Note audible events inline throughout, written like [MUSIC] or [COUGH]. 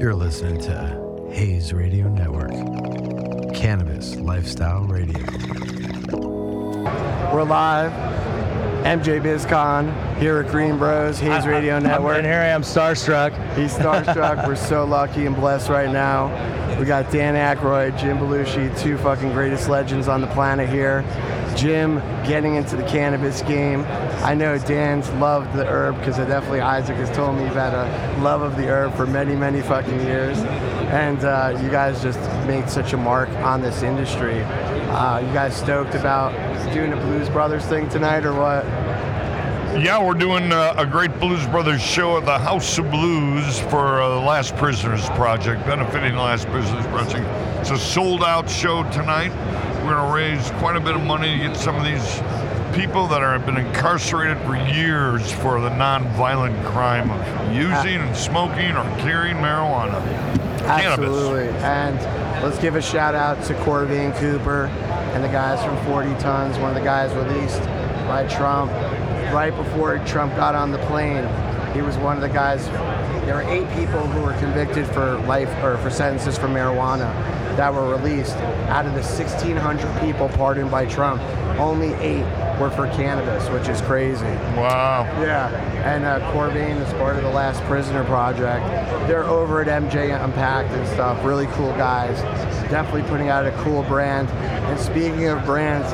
You're listening to Hayes Radio Network, Cannabis Lifestyle Radio. We're live. MJ BizCon here at Green Bros, Hayes Radio Network. And here I am, starstruck. He's starstruck. [LAUGHS] We're so lucky and blessed right now. We got Dan Aykroyd, Jim Belushi, two fucking greatest legends on the planet here. Jim getting into the cannabis game. I know Dan's loved the herb because I definitely Isaac has told me you've a love of the herb for many, many fucking years. And uh, you guys just made such a mark on this industry. Uh, you guys stoked about doing a Blues Brothers thing tonight or what? Yeah, we're doing uh, a great Blues Brothers show at the House of Blues for uh, Last Prisoners Project, benefiting Last Prisoners Project. It's a sold out show tonight. We're going to raise quite a bit of money to get some of these people that are, have been incarcerated for years for the non-violent crime of using and smoking or carrying marijuana. Absolutely. And let's give a shout out to Corvain Cooper and the guys from 40 Tons, one of the guys released by Trump right before Trump got on the plane. He was one of the guys. There were eight people who were convicted for life or for sentences for marijuana that were released. Out of the 1,600 people pardoned by Trump, only eight were for cannabis, which is crazy. Wow. Yeah, and uh, Corvain is part of the Last Prisoner Project. They're over at MJ Unpacked and stuff. Really cool guys. Definitely putting out a cool brand. And speaking of brands,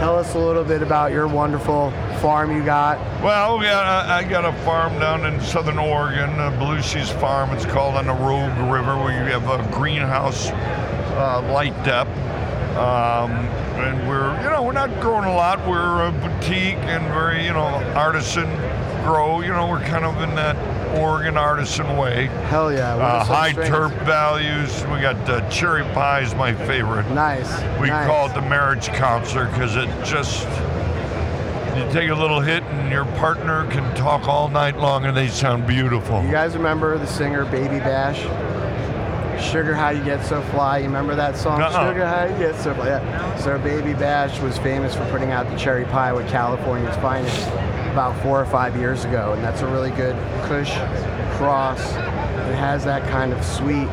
tell us a little bit about your wonderful farm you got. Well, we got, I got a farm down in southern Oregon, uh, Belushi's Farm. It's called on the Rogue River, where you have a greenhouse uh, light depth. Um, and we're, you know, we're not growing a lot. We're a boutique and very, you know, artisan grow. You know, we're kind of in that Oregon artisan way. Hell yeah. Uh, high terp values. We got uh, cherry pie is my favorite. Nice. We nice. call it the marriage counselor because it just you take a little hit and your partner can talk all night long and they sound beautiful. You guys remember the singer Baby Bash? Sugar How You Get So Fly. You remember that song? Uh-uh. Sugar How You Get So Fly. Yeah. So Baby Bash was famous for putting out the cherry pie with California's finest about four or five years ago, and that's a really good Kush cross. It has that kind of sweet,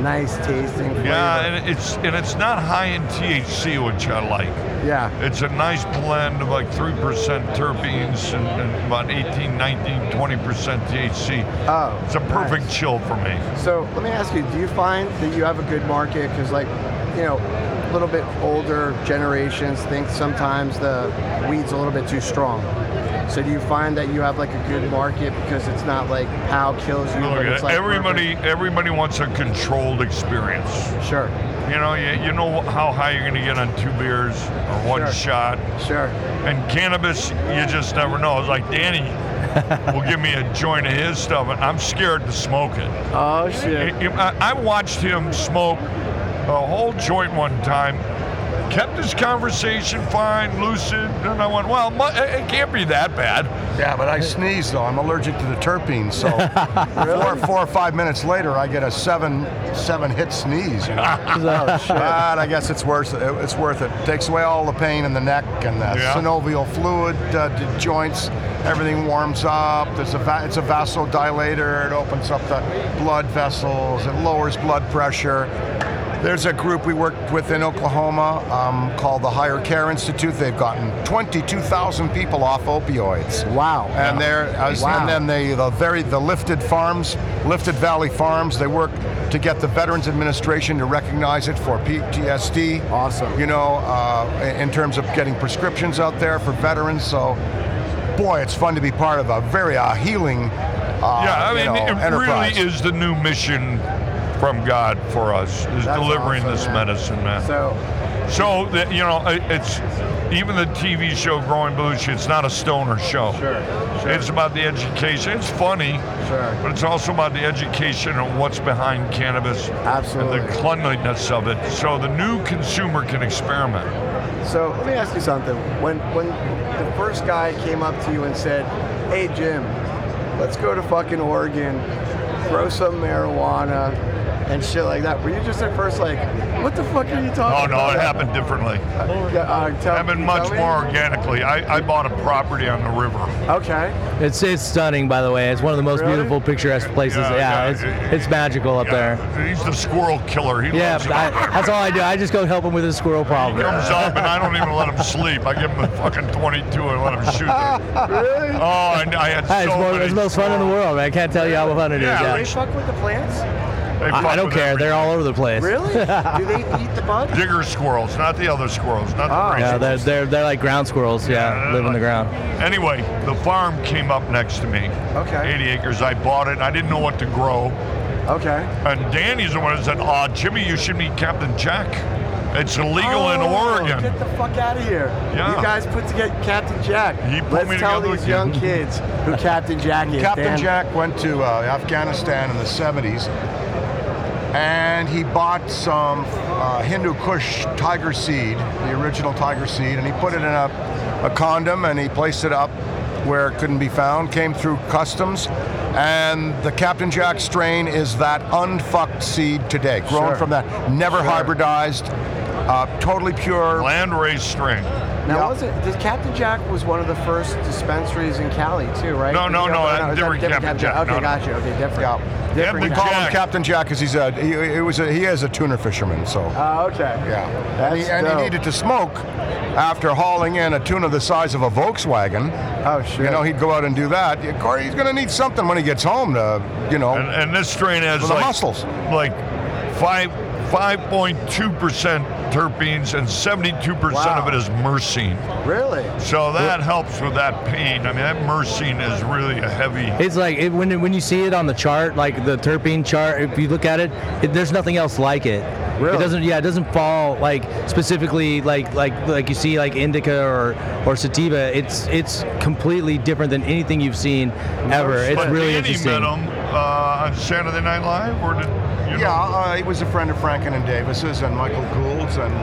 nice tasting flavor. Yeah, and it's and it's not high in THC, which I like. yeah. It's a nice blend of like 3% terpenes and, and about 18, 19, 20% THC. Oh, It's a perfect nice. chill for me. So let me ask you: Do you find that you have a good market? Because, like, you know, a little bit older generations think sometimes the weed's a little bit too strong. So do you find that you have like a good market because it's not like how kills you, it's like everybody everybody wants a controlled experience. Sure, You know, you, you know how high you're going to get on two beers or one Sure. shot. sure. And cannabis, you just never know. It's like Danny [LAUGHS] will give me a joint of his stuff, and I'm scared to smoke it. Oh shit. I I watched him smoke a whole joint one time, kept his conversation fine, lucid, and I went, well, it it can't be that bad. Yeah, but I sneeze though. I'm allergic to the terpenes, so [LAUGHS] four, four or five minutes later, I get a seven seven hit sneeze. You [LAUGHS] know? Oh shit. but I guess it's worth it. It's worth it. Takes away all the pain in the neck and the Yeah. synovial fluid, uh, the joints. Everything warms up. There's a va- it's a vasodilator. It opens up the blood vessels. It lowers blood pressure. There's a group we worked with in Oklahoma um, called the Higher Care Institute. They've gotten 22,000 people off opioids. Wow. And they're as, Wow. and then they the very the lifted farms, lifted Valley Farms. They work to get the Veterans Administration to recognize it for PTSD. Awesome. You know, uh, in in terms of getting prescriptions out there for veterans. So, boy, it's fun to be part of a very uh, healing. Uh, yeah, I mean, know, it enterprise. really is the new mission from God for us, is That's delivering awesome, this man. medicine, man. So So that you know, it's even the TV show Growing Belushi. It's not a stoner show. Sure, sure. It's about the education. It's funny, Sure. but it's also about the education and what's behind cannabis Absolutely. and the cleanliness of it, so the new consumer can experiment. So let me ask you something. When when the first guy came up to you and said, "Hey Jim, let's go to fucking Oregon, grow some marijuana, and shit like that. Were you just at first like, what the fuck are you talking? Oh no, about? it happened differently. Yeah, uh, tell, Happened much tell me? more organically. I, I bought a property on the river. Okay. It's it's stunning, by the way. It's one of the most Really? beautiful, picturesque places. Yeah, Yeah, yeah, it's it- it's magical up there. He's the squirrel killer. He Yeah, I, that's all I do. I just go help him with his squirrel He problem. comes up and I don't even let him sleep. I give him a fucking 22 and let him shoot. it. Really? Oh, and I had Hey, it's, so more, many it's the most fun in the world, man. I can't tell you how fun it is. Yeah, Yeah. Do they fuck with the plants? They I, I don't care. They're all over the place. Really? [LAUGHS] Do they eat the bugs? Digger squirrels, not the other squirrels, not the Oh. crazy Yeah, they're, they're they're like ground squirrels. Yeah, live in the ground. Anyway, the farm came up next to me. Okay. 80 acres. I bought it. I didn't know what to grow. Okay. And Danny's the one that said, "Oh, Jimmy, you should meet Captain Jack. It's illegal in Oh, Oregon." Get the fuck out of here. Yeah. You guys put together Captain Jack. He put Let's me tell together these with young kids who Captain Jack is. Captain Dan. Jack went to uh, Afghanistan in the 70s and he bought some uh, Hindu Kush tiger seed, the original tiger seed, and he put it in a, a condom and he placed it up where it couldn't be found, came through customs, and the Captain Jack strain is that unfucked seed today, grown Sure. from that, never Sure. hybridized, uh, totally pure. Landrace string. Now, Yeah. was it? Did Captain Jack was one of the first dispensaries in Cali too, right? No, Did no, he no, open- uh, different Captain Jack. Okay, No, no. got. Okay, different. Yeah. Different. We Captain call him Captain Jack because he's a he, he was a, he is a tuna fisherman, so. Oh, okay. Yeah, That's and, he, and he needed to smoke after hauling in a tuna the size of a Volkswagen. Oh, sure. You know, he'd go out and do that. Of course, he's going to need something when he gets home to, you know, And, and this strain has the like, muscles. like five. 5.2% terpenes and 72% Wow. of it is myrcene. Really? So that helps with that pain. I mean, that myrcene is really a heavy. It's like it, when when you see it on the chart, like the terpene chart. If you look at it, it there's nothing else like it. Really? It doesn't. Yeah, it doesn't fall like specifically like like like you see like indica or or sativa. It's it's completely different than anything you've seen ever. It's but really Danny interesting. met him uh, on Saturday Night Live, or did you yeah, uh, he was a friend of Franken and Davis's and Michael Gould's, and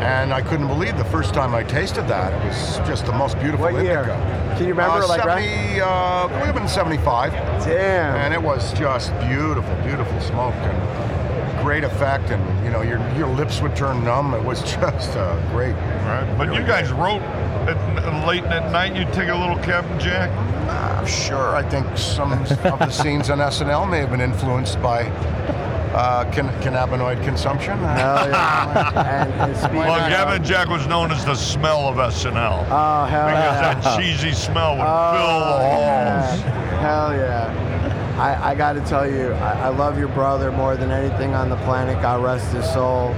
and I couldn't believe the first time I tasted that. It was just the most beautiful What year? indica. Can you remember, Uh, like, 70, uh, we have been 75. Damn. and it was just beautiful, beautiful smoke and great effect, and you know your your lips would turn numb. It was [LAUGHS] just uh, great. Right. But you guys wrote at, late at night. You take a little Captain Jack. Uh, sure, I think some of the scenes on SNL may have been influenced by uh, can- cannabinoid consumption. Hell yeah. [LAUGHS] and, and Well, Gavin Captain Jack was known as the smell of SNL Oh hell because yeah. that cheesy smell would Oh, fill the halls. yeah. Hell yeah. I, I got to tell you, I, I love your brother more than anything on the planet. God rest his soul.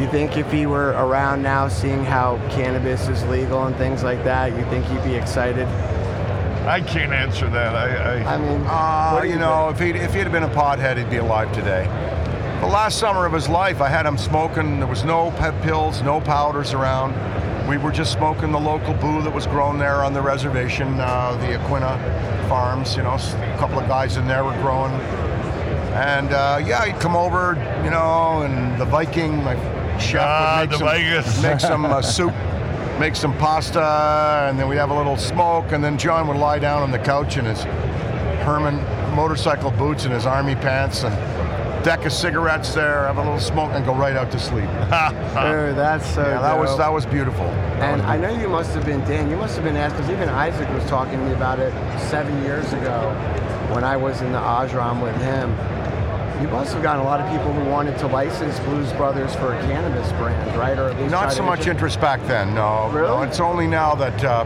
You think if he were around now, seeing how cannabis is legal and things like that, you think he'd be excited? I can't answer that. I, I, I mean, Uh, what do you know, if he if he had been a pothead, he'd be alive today. The last summer of his life, I had him smoking. There was no pet pills, no powders around. We were just smoking the local boo that was grown there on the reservation, uh, the Aquinnah Farms. You know, a couple of guys in there were growing. And uh, yeah, he'd come over, you know, and the Viking, my chef, Ah, would make the some, Vegas. make some uh, soup, make some pasta, and then we'd have a little smoke. And then John would lie down on the couch in his Herman motorcycle boots and his army pants and deck of cigarettes there, have a little smoke, and go right out to sleep. [LAUGHS] Dude, that's so Yeah, that was that was beautiful. And I know you must have been, Dan, you must have been asked, because even Isaac was talking to me about it seven years ago when I was in the Ajram with him. You must have gotten a lot of people who wanted to license Blues Brothers for a cannabis brand, right? Or at least Not so much intro- interest back then. No, Really? no. It's only now that uh,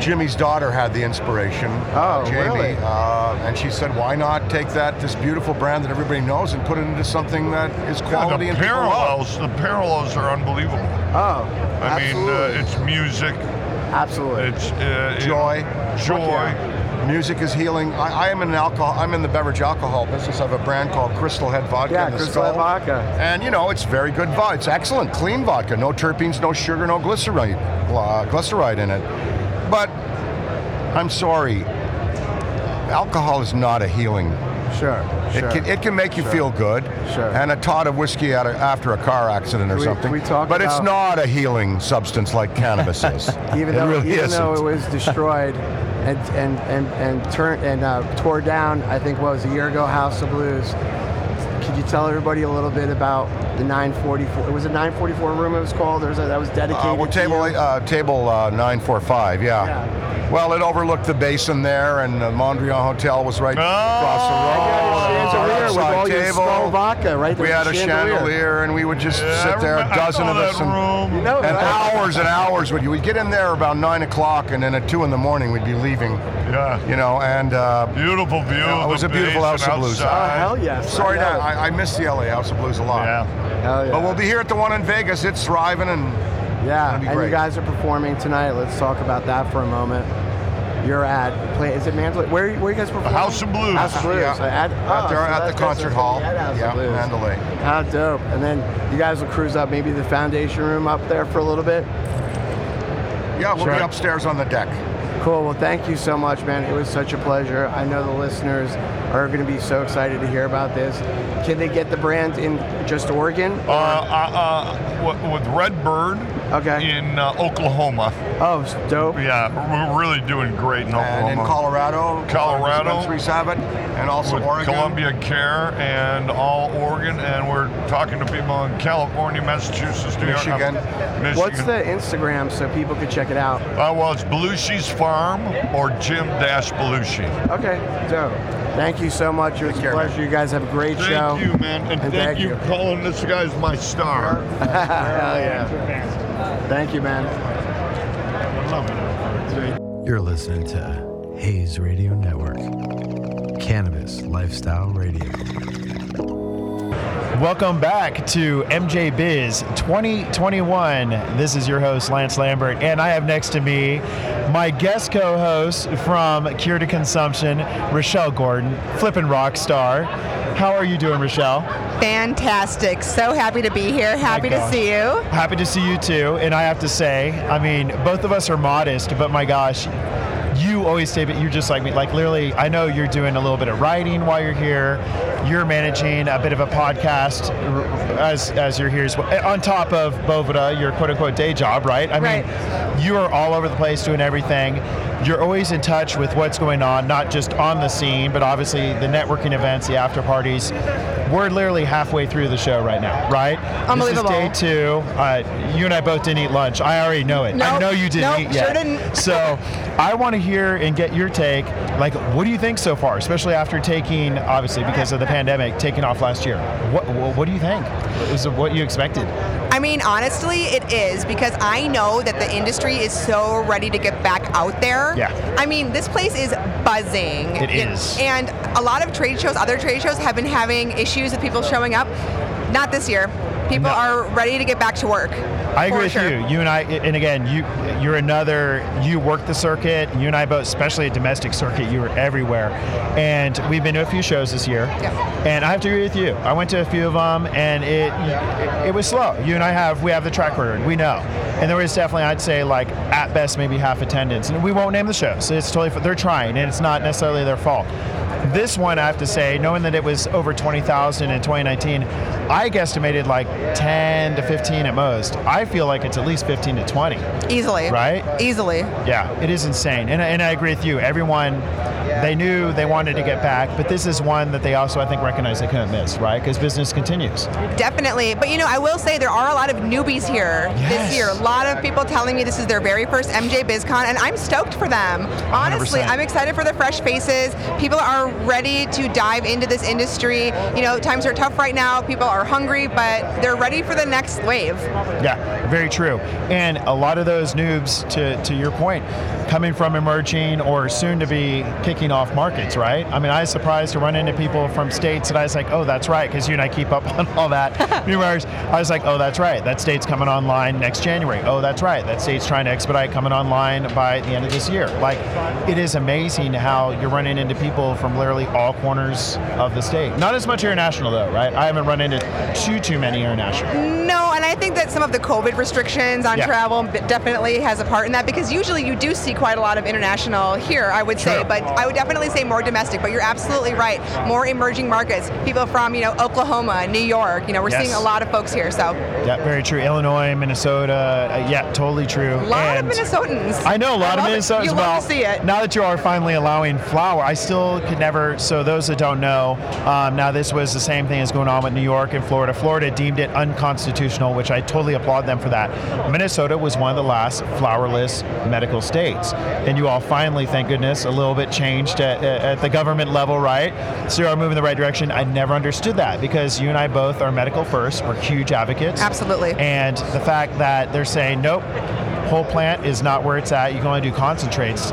Jimmy's daughter had the inspiration. Oh, Jamie, really? uh, and she said, "Why not take that this beautiful brand that everybody knows and put it into something that is God, quality the and parallels, the parallels are unbelievable. Oh, I mean, uh, it's music, absolutely. it's uh, Joy. joy. Music is healing. I, I am in an alcohol. I'm in the beverage alcohol business. I have a brand called Crystal Head Vodka. yeah, Crystal Skull. Vodka. And you know, it's very good vodka. It's excellent, clean vodka. No terpenes, no sugar, no glyceride, uh, glyceride in it. But I'm sorry, alcohol is not a healing. Sure, It sure. can it can make you Sure. feel good. Sure. And a tot of whiskey of, after a car accident or We- something. we talk but it's not a healing substance like cannabis is. [LAUGHS] even it though really even isn't. though it was destroyed and and and and turned and uh, tore down, I think what was a year ago, House of Blues. could you tell everybody a little bit about the 944? It was a 944 room. It was called. There was a, that was dedicated. Uh, well, to table uh, table uh, 945, yeah. Yeah. Well, it overlooked the basin there, and the Mondrian Hotel was right Oh, across the road. And you had a chandelier with Outside table. vodka, right? We had a was chandelier, and we would just Yeah, sit there, a dozen of us, and, room. You know, and hours and hours would you. We'd get in there about nine o'clock, and then at two in the morning we'd be leaving. Yeah. You know, and uh, Beautiful view. Yeah, it was a beautiful basin House of Blues. Oh, hell yes. sorry, I to. I, I miss the LA House of Blues a lot. Yeah. Hell yeah. But we'll be here at the one in Vegas. It's thriving, and Yeah, be and great. you guys are performing tonight. Let's talk about that for a moment. You're at play. Is it Mandalay? Where, where are you guys performing? House of Blues. House of Blues. Yeah. So at, out oh, there so at the concert hall. at Yeah, Blues. Mandalay. How dope! And then you guys will cruise up maybe the foundation room up there for a little bit. Yeah, we'll Sure. be upstairs on the deck. Cool. Well, thank you so much, man. It was such a pleasure. I know the listeners are going to be so excited to hear about this. Can they get the brand in just Oregon? Uh, uh, uh, with- with Red Bird Okay. in uh, Oklahoma. Oh, dope. Yeah, we're really doing great in Oklahoma. And in Colorado, Colorado. have it, and also Oregon. Columbia Care and all Oregon, and we're talking to people in California, Massachusetts, New Michigan. York, Michigan. What's the Instagram so people can check it out? Uh, well, it's Belushi's Farm or Jim Dash Belushi. Okay, dope. Thank you so much. It was a care, man. pleasure. You guys have a great Thank show. Thank you, man, and, And thank, thank you you. for calling this guy's my star. [LAUGHS] Hell yeah. Thank you, man. You're listening to Hayes Radio Network, Cannabis Lifestyle Radio. Welcome back to MJ Biz 2021. This is your host, Lance Lambert, and I have next to me my guest co host from Cure to Consumption, Rochelle Gordon, flippin' rock star. How are you doing, Rochelle? Fantastic. So happy to be here. Happy to see you. Happy to see you too. And I have to say, I mean, both of us are modest, but my gosh, you always say, but you're just like me. Like literally, I know you're doing a little bit of writing while you're here. You're managing a bit of a podcast as as you're here as well. Eh, on top of Boveda, your quote unquote day job, right? I mean, you are all over the place doing everything. You're always in touch with what's going on, not just on the scene, but obviously the networking events, the after parties. We're literally halfway through the show right now, right? Unbelievable. This is day two. Uh, you and I both didn't eat lunch. I already know it. I know you didn't Nope, eat yet. sure didn't. So I want to hear and get your take. Like, what do you think so far, especially after taking, obviously because of the pandemic, taking off last year? What What, what do you think? Is it what you expected? I mean, honestly, it is because I know that the industry is so ready to get back out there. Yeah. I mean, this place is buzzing. It Y- is. And a lot of trade shows, other trade shows, have been having issues with people showing up. Not this year. People No. are ready to get back to work. I agree with sure. you. You and I, and again, you you're another. You work the circuit. You and I both, especially a domestic circuit. You were everywhere, and we've been to a few shows this year. Yeah. And I have to agree with you. I went to a few of them, and it it, it was slow. You and I have we have the track record. We know, and there was definitely I'd say like at best maybe half attendance, and we won't name the shows. It's totally they're trying, and it's not necessarily their fault. This one, I have to say, knowing that it was over 20,000 in 2019, I guesstimated like 10 to 15 at most. I feel like it's at least 15 to 20. Easily. Right? Easily. Yeah, it is insane. And, and I agree with you. Everyone, they knew they wanted to get back, but this is one that they also, I think, recognize they couldn't miss, right? Because business continues. Definitely. But you know, I will say there are a lot of newbies here Yes. this year. A lot of people telling me this is their very first MJ BizCon, and I'm stoked for them. Honestly, 100%. I'm excited for the fresh faces. People are ready to dive into this industry. You know, times are tough right now. People are hungry, but they're ready for the next wave. Yeah, very true. And a lot of those noobs, to, to your point, coming from emerging or soon to be kicking off markets, right? I mean, I was surprised to run into people from states that I was like, oh, that's right, because you and I keep up [LAUGHS] on all that. [LAUGHS] I was like, oh, that's right, that state's coming online next January. Oh, that's right, that state's trying to expedite coming online by the end of this year. Like, it is amazing how you're running into people from literally all corners of the state. Not as much international, though, right? I haven't run into too, too many international. No, and I think that some of the COVID restrictions on Yeah. travel definitely has a part in that because usually you do see quite a lot of international here, I would say, but I would definitely say more domestic. But you're absolutely right. More emerging markets, people from you know Oklahoma, New York. You know, we're Yes. seeing a lot of folks here. So Yeah, very true. Illinois, Minnesota. Uh, yeah, totally true. a lot And- of Minnesotans. I know a lot of it. Minnesotans. You well, love to see it. now that you are finally allowing flower, I still could never. So those that don't know, um, now this was the same thing as going on with New York and Florida. Florida deemed it unconstitutional, which I totally applaud them for that. Minnesota was one of the last flowerless medical states, and you all finally, thank goodness, a little bit changed at, at the government level, right? So you are moving in the right direction. I never understood that because you and I both are medical first. We're huge advocates. Absolutely. And the fact that they're saying, nope, whole plant is not where it's at. You can only do concentrates.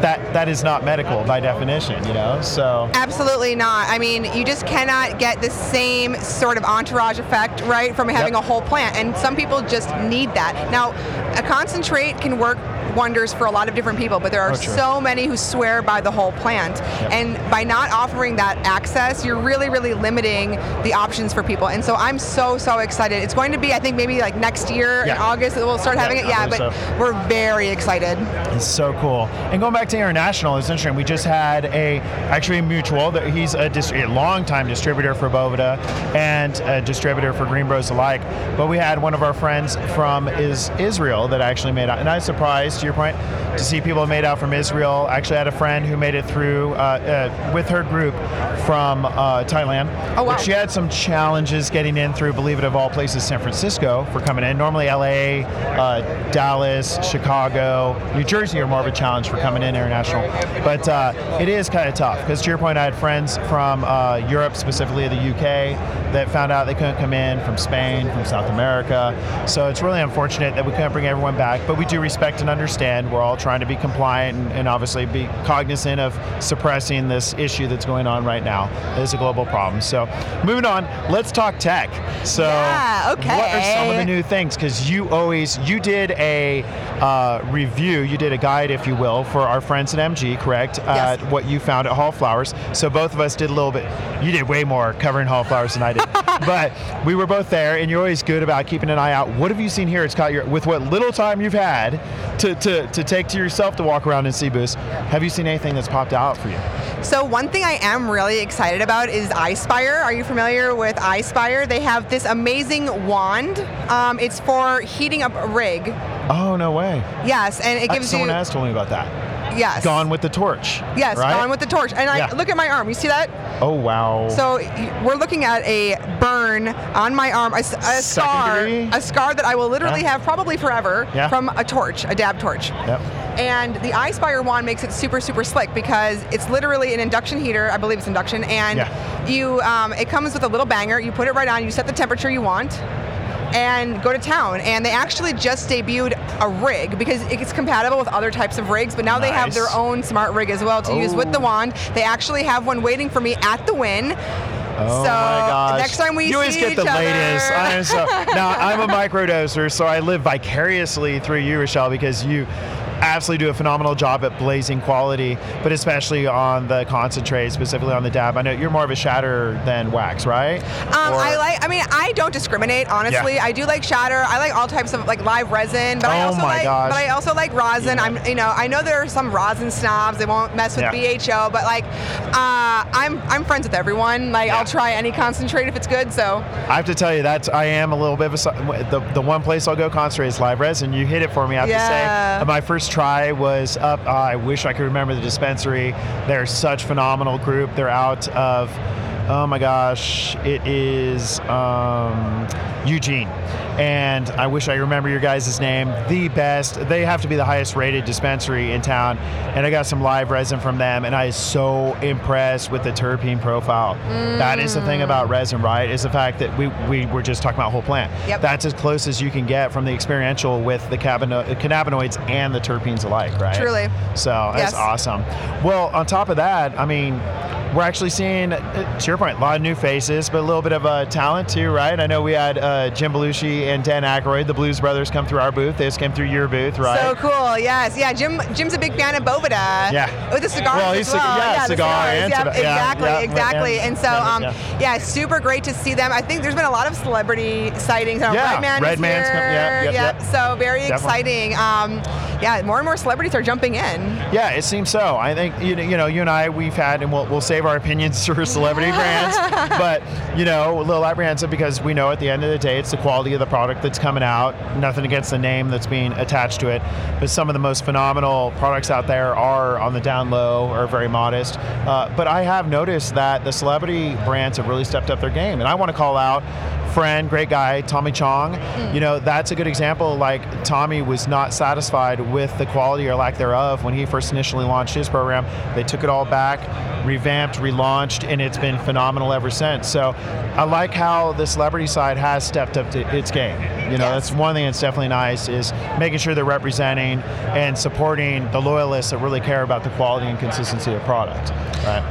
Th- That that is not medical by definition, you know. So Absolutely not. I mean, you just cannot get the same sort of entourage effect, right, from having Yep. a whole plant. And some people just need that. Now, a concentrate can work wonders for a lot of different people, but there are Oh, so many who swear by the whole plant. Yep. And by not offering that access, you're really, really limiting the options for people. And so I'm so, so excited. It's going to be, I think, maybe like next year in August that we'll start Yeah, having it. Yeah, but so. we're very excited. It's so cool. And going back to international, it's interesting. We just had a actually a mutual. That he's a, dis- a long-time distributor for Boveda and a distributor for Green Bros alike. But we had one of our friends from is Israel that actually made out, and I was surprised to your point to see people made out from Israel. Actually, had a friend who made it through uh, uh, with her group from uh, Thailand. Oh, wow. She had some challenges getting in through, believe it of all places, San Francisco for coming in. Normally, LA, uh, Dallas, Chicago, New Jersey are more of a challenge for coming in international. But uh, it is kind of tough because, to your point, I had friends from uh, Europe, specifically the UK, that found out they couldn't come in from Spain, from South America. So it's really unfortunate that we couldn't bring everyone back. But we do respect and understand. We're all trying to be compliant and, and obviously be cognizant of suppressing this issue that's going on right now. It is a global problem. So moving on, let's talk tech. So Yeah, okay. what are some of the new things? Because you always you did a uh, review, you did a guide, if you will, for our friends at MG, correct? Yes. Uh, what you found at Hall Flowers. So both of us did a little bit. You did way more covering Hall Flowers than I did, [LAUGHS] but we were both there, and you're always good about keeping an eye out. What have you seen here at Scott? Your, with what little time you've had to, to, to take to yourself to walk around and see booths, have you seen anything that's popped out for you? So one thing I am really excited about is iSpire. Are you familiar with iSpire? They have this amazing wand. Um, it's for heating up a rig. Oh no way! Yes, and it gives Someone you has told me about that. Yes, Gone with the torch. yes, right? gone with the torch. And Yeah. I look at my arm. You see that? Oh wow. So we're looking at a burn on my arm, a scar, a scar that I will literally Yeah. have probably forever Yeah. from a torch, a dab torch. Yep. And the iSpire wand makes it super, super slick because it's literally an induction heater. I believe it's induction, and Yeah. you, um, it comes with a little banger. You put it right on. You set the temperature you want. And go to town. And they actually just debuted a rig because it's compatible with other types of rigs, but now they have their own smart rig as well to use with the Oh. wand. They actually have one waiting for me at the Wynn. Oh so my gosh. next time we you always get the latest. I am so, [LAUGHS] now I'm a microdoser, so I live vicariously through you, Rochelle, because you absolutely do a phenomenal job at blazing quality, but especially on the concentrate, specifically on the dab. I know you're more of a shatter than wax, right? Um, Or- I like. I mean, I don't discriminate. Honestly, Yeah. I do like shatter. I like all types of like live resin, but I Oh also my like. gosh. But I also like rosin. Yeah. I'm. You know, I know there are some rosin snobs. They won't mess with Yeah. BHO, but like, uh, I'm I'm friends with everyone. Like. I'll try any concentrate if it's good. So I have to tell you that I am a little bit of a the, the one place I'll go concentrate is live resin. You hit it for me. I have to say, my first try was up. Uh, I wish I could remember the dispensary. They're such phenomenal group. They're out of. Oh my gosh, it is um, Eugene. And I wish I remember your guys' name. The best. They have to be the highest rated dispensary in town. And I got some live resin from them, and I was so impressed with the terpene profile. That is the thing about mm. resin, right? Is the fact that we, we were just talking about whole plant. Yep. That's as close as you can get from the experiential with the cabino- cannabinoids and the terpenes alike, right? Truly. So that's Yes. awesome. Well, on top of that, I mean, we're actually seeing, uh, to your point, a lot of new faces, but a little bit of uh, talent too, right? I know we had uh, Jim Belushi and Dan Aykroyd, the Blues Brothers, come through our booth. They just came through your booth, right? So cool, yes, yeah. Jim, Jim's a big fan of Boveda. Yeah. With the cigars Well, as he's well. cig- yeah, the cigar cigars. and yeah. Yeah, exactly, yeah, exactly. and- so, yeah, um, yeah. yeah, super great to see them. I think there's been a lot of celebrity sightings. Uh, Yeah, Red is Man's here. come- yeah, yep, yep. yep. So very Definitely. exciting. Um, yeah, more and more celebrities are jumping in. Yeah, it seems so. I think you know, you know, you and I, we've had, and we'll, we'll our opinions [LAUGHS] for celebrity brands, [LAUGHS] but you know, a little apprehensive because we know at the end of the day, it's the quality of the product that's coming out. Nothing against the name that's being attached to it, but some of the most phenomenal products out there are on the down low or very modest. Uh, but I have noticed that the celebrity brands have really stepped up their game, and I want to call out friend, great guy, Tommy Chong. You know, that's a good example. Like Tommy was not satisfied with the quality or lack thereof when he first initially launched his program. They took it all back, revamped, relaunched, and it's been phenomenal ever since. So I like how the celebrity side has stepped up to its game. You know, Yes. that's one thing that's definitely nice is making sure they're representing and supporting the loyalists that really care about the quality and consistency of product. Right.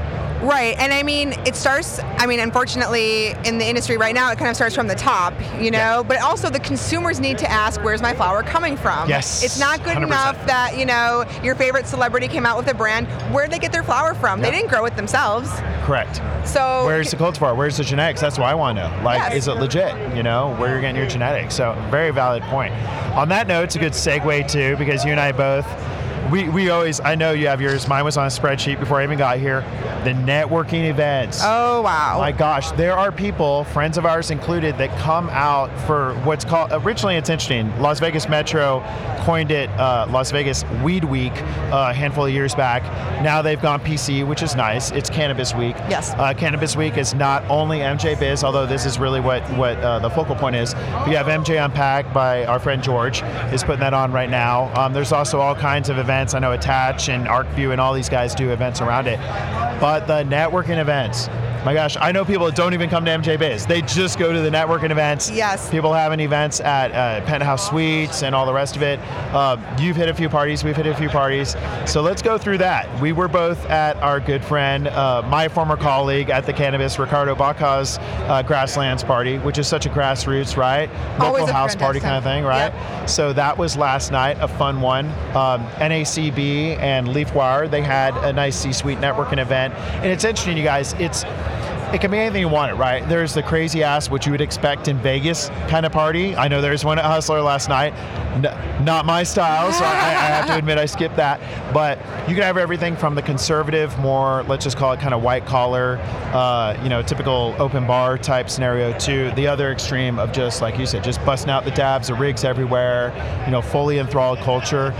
Right, and I mean, it starts. I mean, unfortunately, in the industry right now, it kind of starts from the top, you know. Yeah. But also, the consumers need to ask, "Where's my flower coming from?" Yes, it's not good 100%. enough that you know your favorite celebrity came out with a brand. Where'd they get their flower from? Yeah. They didn't grow it themselves. Correct. So Where's the cultivar? Where's the genetics? That's what I want to know. Like, Yes. is it legit? You know, where you're getting your genetics. So, very valid point. On that note, it's a good segue too, because you and I both, we, we always, I know you have yours. Mine was on a spreadsheet before I even got here. The networking events. Oh wow! My gosh, there are people, friends of ours included, that come out for what's called. Originally, it's interesting. Las Vegas Metro coined it uh, Las Vegas Weed Week uh, a handful of years back. Now they've gone PC, which is nice. It's Cannabis Week. Yes. Uh, Cannabis Week is not only MJ Biz, although this is really what what uh, the focal point is. We have MJ Unpacked by our friend George is putting that on right now. Um, there's also all kinds of events. I know Attach and ArcView and all these guys do events around it. But the networking events. My gosh, I know people that don't even come to MJ Biz. They just go to the networking events. Yes. People having events at uh, Penthouse Suites and all the rest of it. Uh, you've hit a few parties. We've hit a few parties. So let's go through that. We were both at our good friend, uh, my former colleague at the Cannabist, Ricardo Baca's uh, Grasslands party, which is such a grassroots, right? Always Local house party kind of thing, right? So that was last night, a fun one. Um, NACB and LeafWire, they had a nice C-suite networking event, and it's interesting, you guys. It's it can be anything you want it, right? There's the crazy ass, what you would expect in Vegas kind of party. I know there's one at Hustler last night. Not my style, so I, I have to admit I skipped that. But you can have everything from the conservative, more let's just call it kind of white collar, uh, you know, typical open bar type scenario, to the other extreme of just like you said, just busting out the dabs, the rigs everywhere, you know, fully enthralled culture.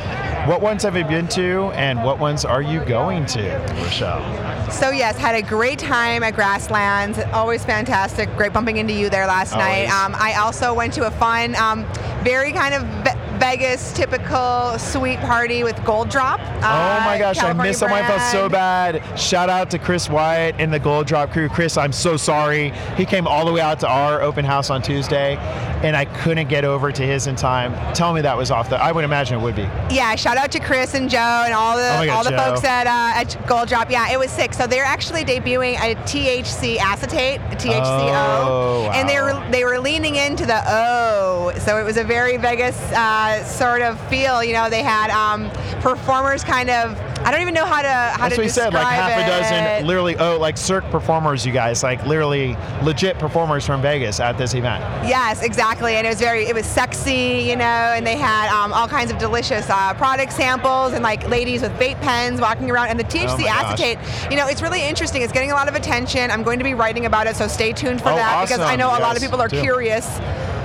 What ones have you been to, and what ones are you going to, Rochelle? So yes, had a great time at Grasslands. Always fantastic. Great bumping into you there last night. Um, I also went to a fun, um, very kind of Vegas typical suite party with Gold Drop. Oh my gosh, I missed them. I felt so bad. Shout out to Chris Wyatt and the Gold Drop crew. Chris, I'm so sorry. He came all the way out to our open house on Tuesday, and I couldn't get over to his in time. Tell me that was off the. I would imagine it would be. Yeah, shout out to Chris and Joe and all the Oh God, all the Joe. folks at uh, at Gold Drop. Yeah, it was sick. So they're actually debuting a THC acetate, a THCO, Oh, wow. and they were they were leaning into the O. So it was a very Vegas uh, sort of feel. You know, they had um, performers kind of. I don't even know how to how That's to what he said. Like describe half a dozen, it. literally, oh, like Cirque performers, you guys, like literally legit performers from Vegas at this event. Yes, exactly, and it was very, it was sexy, you know, and they had um, all kinds of delicious uh, product samples and like ladies with vape pens walking around, and the THC Oh my gosh. acetate, you know, it's really interesting. It's getting a lot of attention. I'm going to be writing about it, so stay tuned for Oh, that because I awesome, know a lot of people are too. curious.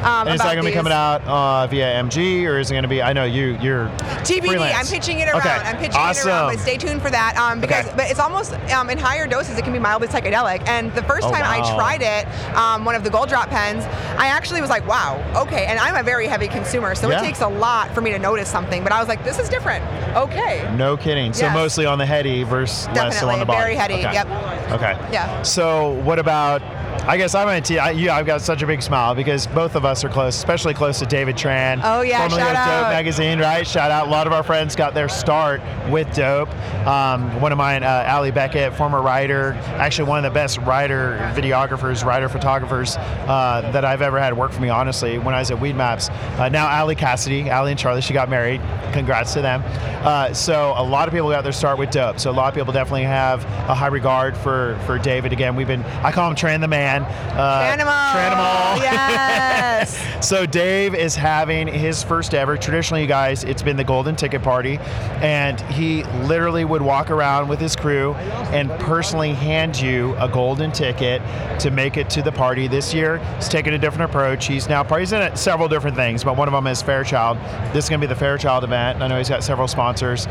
Um, And is that going to be coming out uh, via MG, or is it going to be? I know you, you're TBD. freelance. I'm pitching it around. Okay, I'm pitching awesome. it around, but stay tuned for that. Um, because Okay. but it's almost um, in higher doses. It can be mildly psychedelic. And the first Oh, time I tried it, um, one of the Gold Drop pens, I actually was like, wow, okay. And I'm a very heavy consumer, so Yeah. it takes a lot for me to notice something. But I was like, this is different. Okay. No kidding. So Yes. mostly on the heady versus less so on Definitely, the body. very heady, Okay. yep. Okay. Yeah. So what about I guess I'm tell you, I- you. I've got such a big smile because both of us are close, especially close to David Tran. Oh, yeah, formerly shout of Dope. Magazine, right? Shout out. A lot of our friends got their start with Dope. Um, one of mine, uh, Ali Beckett, former writer, actually one of the best writer, videographers, writer, photographers uh, that I've ever had work for me. Honestly, when I was at Weed Maps. Uh, now Ali Cassidy, Ali and Charlie, she got married. Congrats to them. Uh, so a lot of people got their start with Dope. So a lot of people definitely have a high regard for for David. Again, we've been I call him Tran the Man. Uh, Tranimal. Tranimal. Yes. [LAUGHS] So Dave is having his first ever. Traditionally, you guys, it's been the golden ticket party, and he literally would walk around with his crew and personally hand you a golden ticket to make it to the party. This year, he's taking a different approach. He's now he's in several different things, but one of them is Fairchild. This is going to be the Fairchild event. I know he's got several sponsors.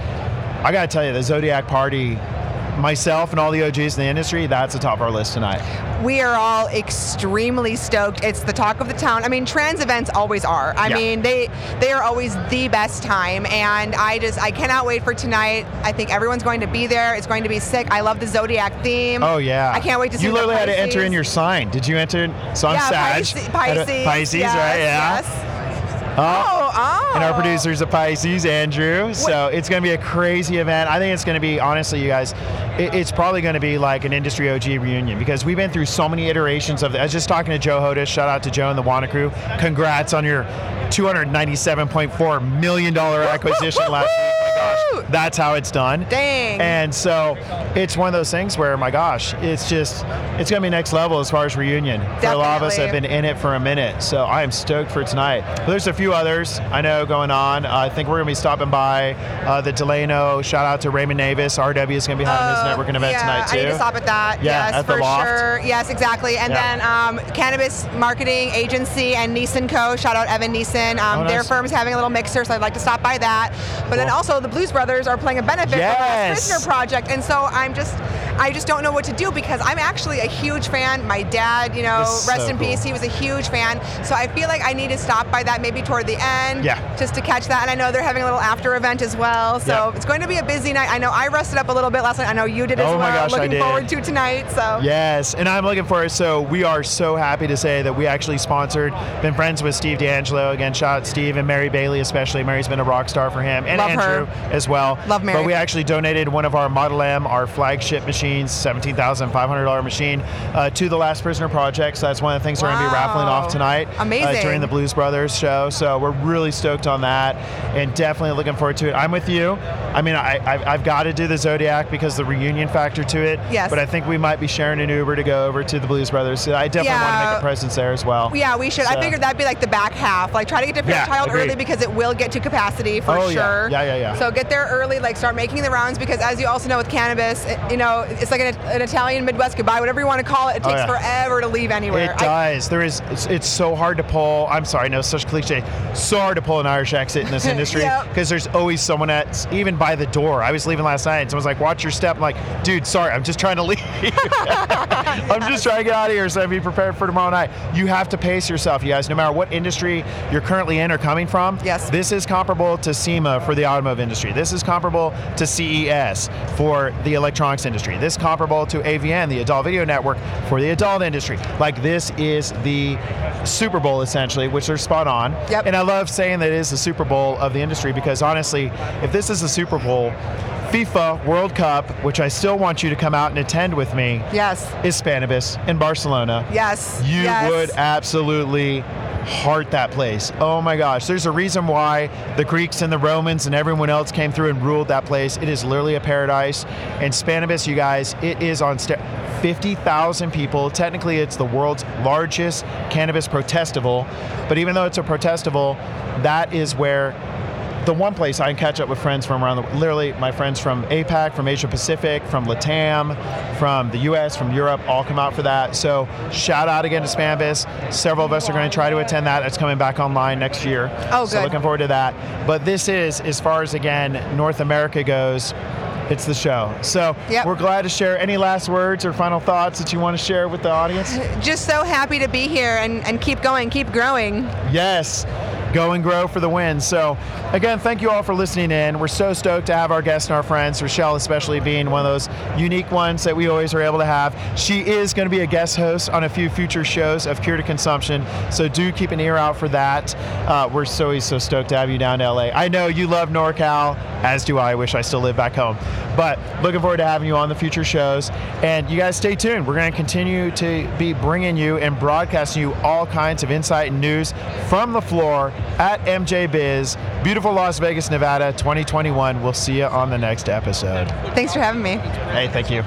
I got to tell you, the Zodiac party. Myself and all the OGs in the industry, that's the top of our list tonight. we are all extremely stoked. It's the talk of the town. I mean, trans events always are. I Yeah. mean, they they are always the best time, and I just I cannot wait for tonight. I think everyone's going to be there. It's going to be sick. I love the zodiac theme. Oh yeah. I can't wait to see. You literally had to enter in your sign. Did you enter? So I'm yeah, Sag. Pisces, Pisces, Pisces, yes, right? Yeah. Yes. Oh. Oh, oh. And our oh. producer's a Pisces, Andrew. So it's going to be a crazy event. I think it's going to be, honestly, you guys, it, it's probably going to be like an industry OG reunion because we've been through so many iterations of. I was just talking to Joe Hodas. Shout out to Joe and the Wana Crew. Congrats on your $297.4 million acquisition last week. Gosh, that's how it's done. Dang. And so it's one of those things where, my gosh, it's just, it's going to be next level as far as reunion. For a lot of us have been in it for a minute. So I am stoked for tonight. But there's a few others I know going on. Uh, I think we're going to be stopping by uh, the Delano. Shout out to Raymond Navis. RW is going to be having his Oh, networking event yeah, tonight too. I need to stop at that. Yeah, yes, at the for Loft. sure. Yes, exactly. And Yeah. then um, Cannabis Marketing Agency and NisonCo. Shout out Evan Nison. Um, Oh, Their nice. firm's having a little mixer, so I'd like to stop by that. But then also the Blues Brothers are playing a benefit for the Prisoner Project, and so I'm just. I just don't know what to do because I'm actually a huge fan. My dad, you know, rest so in peace, he was a huge fan. So I feel like I need to stop by that maybe toward the end, Yeah. just to catch that. And I know they're having a little after event as well, so it's going to be a busy night. I know I rested up a little bit last night. I know you did as Oh well. my gosh, I did. Looking forward to tonight. So Yes, and I'm looking forward. So we are so happy to say that we actually sponsored, been friends with Steve DeAngelo. Again, shout out Steve and Mary Bailey especially. Mary's been a rock star for him, and Love her. Andrew as well. Love Mary. But we actually donated one of our Model M, our flagship machines, seventeen thousand five hundred dollar machine, uh, to the Last Prisoner Project. So that's one of the things we're going to be raffling off tonight. Uh, during the Blues Brothers show. So we're really stoked on that, and definitely looking forward to it. I'm with you. I mean, I, I've, I've got to do the Zodiac because the reunion factor to it. Yes. But I think we might be sharing an Uber to go over to the Blues Brothers. So I definitely want to make a presence there as well. Yeah, we should. I figured that'd be like the back half. Like try to get to Yeah, Fairchild agreed. early because it will get to capacity for Oh, yeah. sure. Yeah, yeah, yeah. So get there early, like start making the rounds because as you also know with cannabis, it, you know, it's like an, an Italian Midwest goodbye, whatever you want to call it. It Oh, takes yeah. forever to leave anywhere. It I- does. There is. It's, it's so hard to pull. I'm sorry, no, such cliche. So hard to pull an Irish exit in this [LAUGHS] industry Yep. because there's always someone that's even by the door. I was leaving last night, and someone's like, "Watch your step." I'm like, "Dude, sorry, I'm just trying to [LAUGHS] leave. [LAUGHS] I'm just trying to get out of here so I can be prepared for tomorrow night." You have to pace yourself, you guys. No matter what industry you're currently in or coming from. Yes. This is comparable to SEMA for the automotive industry. This is comparable to CES for the electronics industry. This comparable to AVN, the Adult Video Network, for the adult industry. Like this is the Super Bowl essentially, which they're spot on. Yep. And I love saying that it is the Super Bowl of the industry because honestly, if this is the Super Bowl, FIFA World Cup, which I still want you to come out and attend with me, yes. is Spannabis in Barcelona Yes. you yes. would absolutely heart that place. Oh my gosh, there's a reason why the Greeks and the Romans and everyone else came through and ruled that place. It is literally a paradise. And Spannabis, you guys, it is on sta 50,000 people. Technically, it's the world's largest cannabis protestival. But even though it's a protestival, that is where the one place I can catch up with friends from around the literally my friends from APAC, from Asia Pacific, from Latam, from the US, from Europe, all come out for that. So shout out again to Spannabis. Several of us are going to try to attend that. It's coming back online next year. Oh, So looking forward to that. But this is, as far as again North America goes, it's the show. So Yep. we're glad to share any last words or final thoughts that you want to share with the audience. Just so happy to be here and, and keep going, keep growing. Yes. go and grow for the win. So, again, thank you all for listening in. We're so stoked to have our guests and our friends, Rochelle especially being one of those unique ones that we always are able to have. She is going to be a guest host on a few future shows of Cure to Consumption, so do keep an ear out for that. Uh, we're so so stoked to have you down to LA. I know you love NorCal, as do I. Wish I still lived back home, but looking forward to having you on the future shows. And you guys stay tuned. We're going to continue to be bringing you and broadcasting you all kinds of insight and news from the floor at MJ Biz, beautiful Las Vegas, Nevada, 2021. We'll see you on the next episode. Thanks for having me. Hey, thank you.